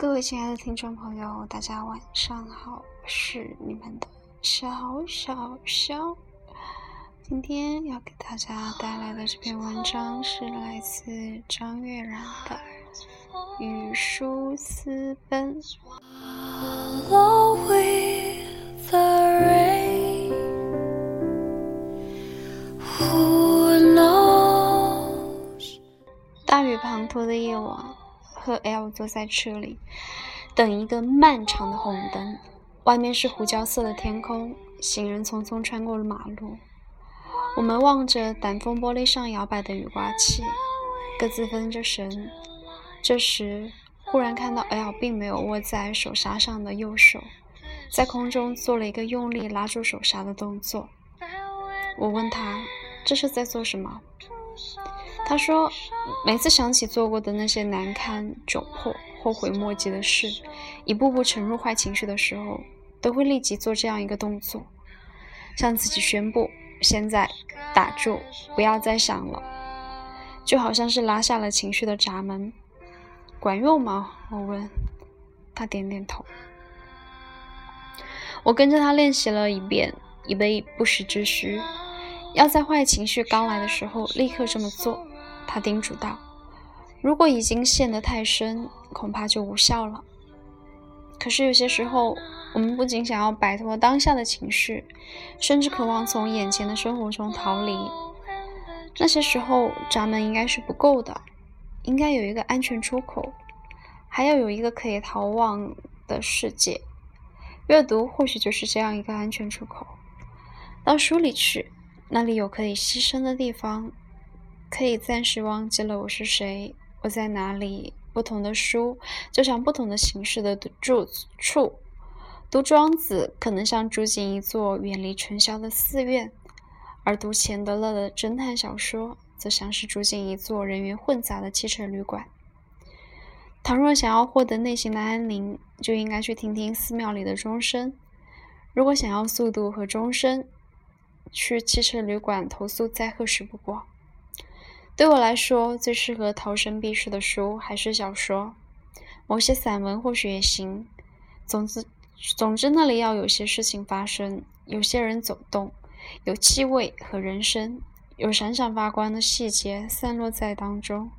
各位亲爱的听众朋友，大家晚上好，我是你们的小小肖。今天要给大家带来的这篇文章是来自张悦然的《与书私奔》。大雨滂沱的夜晚。和 L 坐在车里，等一个漫长的红灯。外面是胡椒色的天空，行人匆匆穿过了马路。我们望着挡风玻璃上摇摆的雨刮器，各自分着神。这时，忽然看到 L 并没有握在手刹上的右手，在空中做了一个用力拉住手刹的动作。我问他：“这是在做什么？”他说：“每次想起做过的那些难堪、窘迫、后悔莫及的事，一步步沉入坏情绪的时候，都会立即做这样一个动作，向自己宣布：现在打住，不要再想了。就好像是拉下了情绪的闸门。管用吗？”我问。他点点头。我跟着他练习了一遍，以备不时之需，要在坏情绪刚来的时候立刻这么做。他叮嘱道：“如果已经陷得太深，恐怕就无效了。可是有些时候，我们不仅想要摆脱当下的情绪，甚至渴望从眼前的生活中逃离。那些时候，闸门应该是不够的，应该有一个安全出口，还要有一个可以逃亡的世界。阅读或许就是这样一个安全出口。到书里去，那里有可以牺牲的地方。”可以暂时忘记了我是谁，我在哪里。不同的书，就像不同的形式的住处。读庄子，可能像住进一座远离尘嚣的寺院；而读钱德勒的侦探小说，则像是住进一座人员混杂的汽车旅馆。倘若想要获得内心的安宁，就应该去听听寺庙里的钟声；如果想要速度和钟声，去汽车旅馆投宿再合适不过。对我来说，最适合逃生避世的书还是小说，某些散文或许也行。总之，总之那里要有些事情发生，有些人走动，有气味和人声，有闪闪发光的细节散落在当中。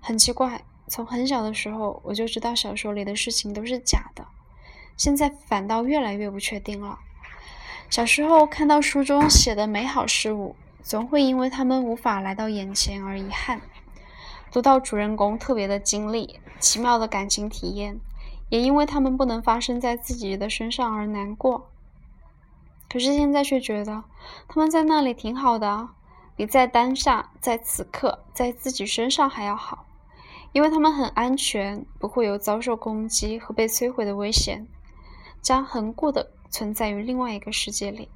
很奇怪，从很小的时候我就知道小说里的事情都是假的，现在反倒越来越不确定了。小时候看到书中写的美好事物。总会因为他们无法来到眼前而遗憾。读到主人公特别的经历、奇妙的感情体验，也因为他们不能发生在自己的身上而难过。可是现在却觉得他们在那里挺好的，比在当下、在此刻、在自己身上还要好，因为他们很安全，不会有遭受攻击和被摧毁的危险，将恒固的存在于另外一个世界里。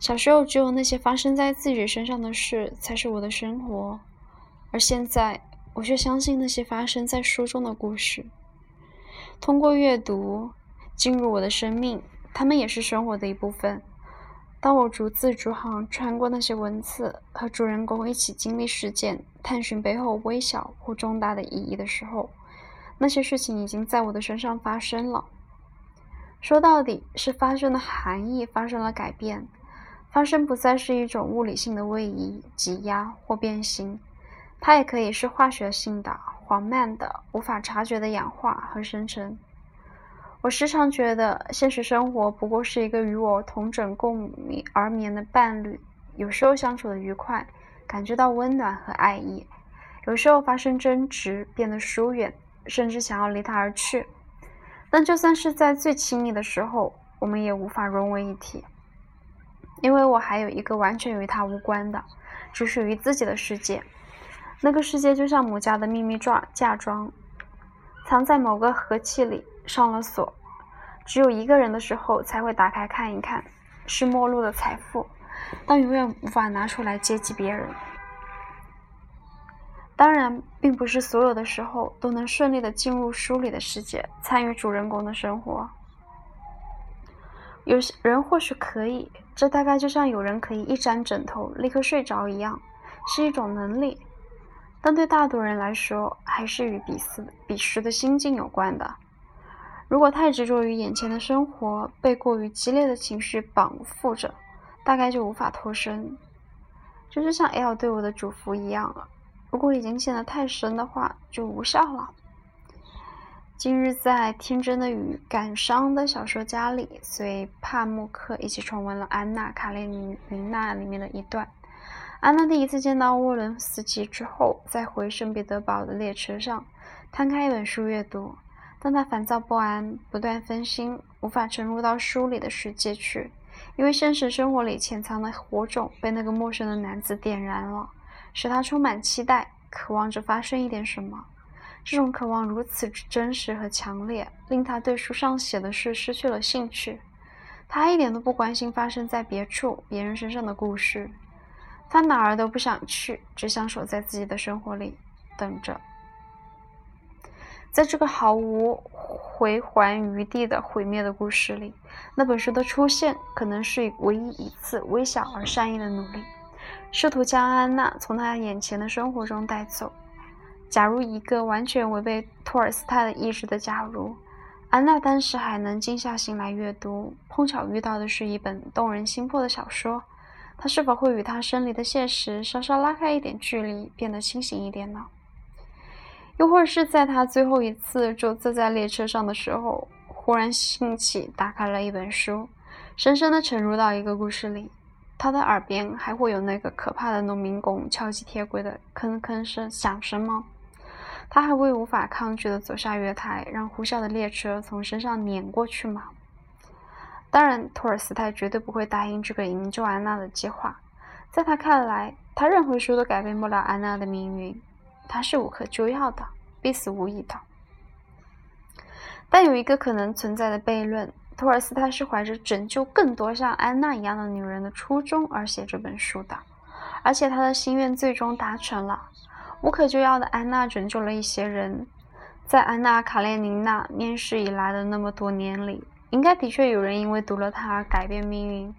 小时候，只有那些发生在自己身上的事才是我的生活，而现在，我却相信那些发生在书中的故事。通过阅读进入我的生命，他们也是生活的一部分。当我逐字逐行穿过那些文字，和主人公一起经历事件，探寻背后微小或重大的意义的时候，那些事情已经在我的身上发生了。说到底，是发生的含义发生了改变。发生不再是一种物理性的位移、挤压或变形，它也可以是化学性的、缓慢的、无法察觉的氧化和生成。我时常觉得，现实生活不过是一个与我同枕共眠而眠的伴侣，有时候相处的愉快，感觉到温暖和爱意；有时候发生争执，变得疏远，甚至想要离他而去。但就算是在最亲密的时候，我们也无法融为一体。因为我还有一个完全与他无关的、只属于自己的世界，那个世界就像母家的秘密装嫁妆，藏在某个盒器里，上了锁，只有一个人的时候才会打开看一看，是陌路的财富，但永远无法拿出来接济别人。当然，并不是所有的时候都能顺利的进入书里的世界，参与主人公的生活。有些人或许可以，这大概就像有人可以一沾枕头立刻睡着一样，是一种能力。但对大多人来说，还是与彼时彼时的心境有关的。如果太执着于眼前的生活，被过于激烈的情绪绑缚着，大概就无法脱身。这就像 L 对我的嘱咐一样了。如果已经陷得太深的话，就无效了。今日在天真的与感伤的小说家里，随帕慕克一起重温了《安娜·卡列尼娜》里面的一段。安娜第一次见到沃伦斯基之后，在回圣彼得堡的列车上，摊开一本书阅读。当她烦躁不安、不断分心，无法沉入到书里的世界去，因为现实生活里潜藏的火种被那个陌生的男子点燃了，使她充满期待，渴望着发生一点什么。这种渴望如此真实和强烈，令他对书上写的事失去了兴趣。他一点都不关心发生在别处、别人身上的故事。他哪儿都不想去，只想守在自己的生活里，等着。在这个毫无回还余地的毁灭的故事里，那本书的出现可能是唯一一次微小而善意的努力，试图将安娜从他眼前的生活中带走。假如一个完全违背托尔斯泰的意志的假如，安娜当时还能静下心来阅读，碰巧遇到的是一本动人心魄的小说。他是否会与他生离的现实稍稍拉开一点距离，变得清醒一点呢？又或是在他最后一次坐坐在列车上的时候，忽然兴起，打开了一本书，深深地沉入到一个故事里，他的耳边还会有那个可怕的农民工敲击铁轨的吭吭声响声吗？他还会无法抗拒地走下月台，让呼啸的列车从身上碾过去吗？当然，托尔斯泰绝对不会答应这个营救安娜的计划。在他看来，他任何书都改变不了安娜的命运，她是无可救药的，必死无疑的。但有一个可能存在的悖论：托尔斯泰是怀着拯救更多像安娜一样的女人的初衷而写这本书的，而且他的心愿最终达成了。无可救药的安娜拯救了一些人，在安娜·卡列尼娜面世以来的那么多年里。应该的确有人因为读了它而改变命运。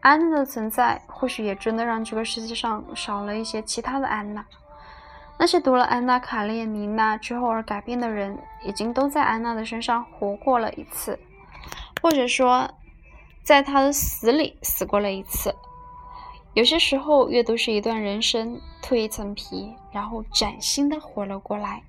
安娜的存在，或许也真的让这个世界上少了一些其他的安娜。那些读了《安娜·卡列尼娜》之后而改变的人，已经都在安娜的身上活过了一次，或者说，在她的死里死过了一次。有些时候，阅读是一段人生，蜕一层皮，然后崭新的活了过来。